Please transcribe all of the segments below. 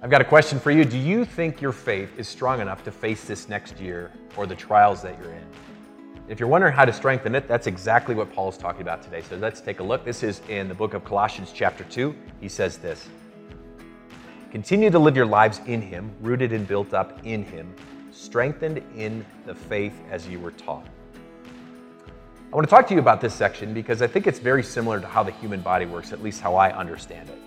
I've got a question for you. Do you think your faith is strong enough to face this next year or the trials that you're in? If you're wondering how to strengthen it, that's exactly what Paul is talking about today. So let's take a look. This is in the book of Colossians, chapter 2. He says this Continue to live your lives in Him, rooted and built up in Him, strengthened in the faith as you were taught. I want to talk to you about this section because I think it's very similar to how the human body works, at least how I understand it.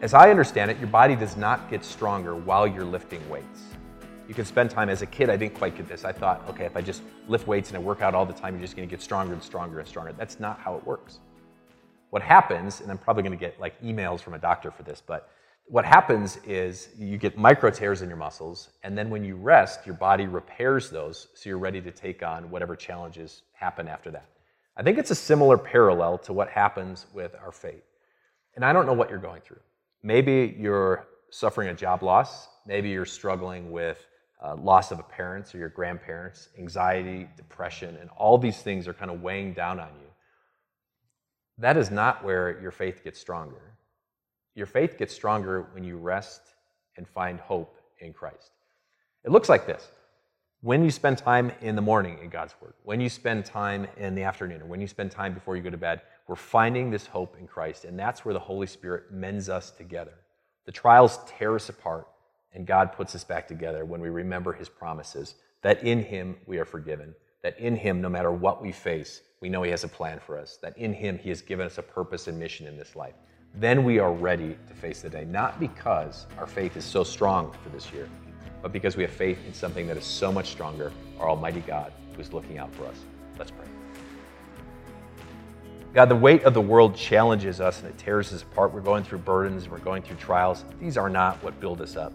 As I understand it, your body does not get stronger while you're lifting weights. You can spend time as a kid, I didn't quite get this. I thought, okay, if I just lift weights and I work out all the time, you're just gonna get stronger and stronger and stronger. That's not how it works. What happens, and I'm probably gonna get like emails from a doctor for this, but what happens is you get micro tears in your muscles, and then when you rest, your body repairs those so you're ready to take on whatever challenges happen after that. I think it's a similar parallel to what happens with our faith. And I don't know what you're going through. Maybe you're suffering a job loss. Maybe you're struggling with uh, loss of a parent or your grandparents, anxiety, depression, and all these things are kind of weighing down on you. That is not where your faith gets stronger. Your faith gets stronger when you rest and find hope in Christ. It looks like this. When you spend time in the morning in God's Word, when you spend time in the afternoon, or when you spend time before you go to bed, we're finding this hope in Christ, and that's where the Holy Spirit mends us together. The trials tear us apart, and God puts us back together when we remember His promises that in Him we are forgiven, that in Him, no matter what we face, we know He has a plan for us, that in Him He has given us a purpose and mission in this life. Then we are ready to face the day, not because our faith is so strong for this year, but because we have faith in something that is so much stronger, our Almighty God who is looking out for us. Let's pray. God, the weight of the world challenges us and it tears us apart. We're going through burdens, we're going through trials. These are not what build us up.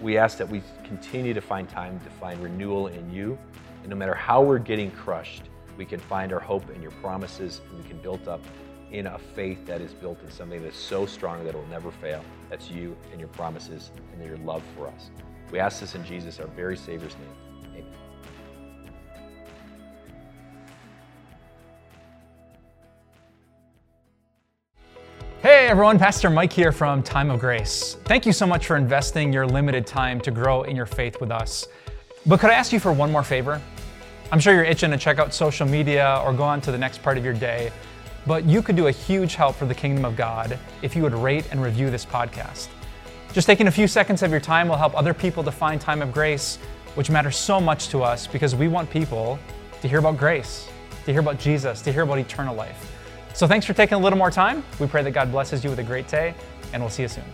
We ask that we continue to find time to find renewal in you. And no matter how we're getting crushed, we can find our hope in your promises and we can build up in a faith that is built in something that's so strong that it will never fail. That's you and your promises and your love for us. We ask this in Jesus, our very Savior's name. Amen. Hey everyone, Pastor Mike here from Time of Grace. Thank you so much for investing your limited time to grow in your faith with us. But could I ask you for one more favor? I'm sure you're itching to check out social media or go on to the next part of your day, but you could do a huge help for the kingdom of God if you would rate and review this podcast. Just taking a few seconds of your time will help other people to find Time of Grace, which matters so much to us because we want people to hear about grace, to hear about Jesus, to hear about eternal life. So thanks for taking a little more time. We pray that God blesses you with a great day, and we'll see you soon.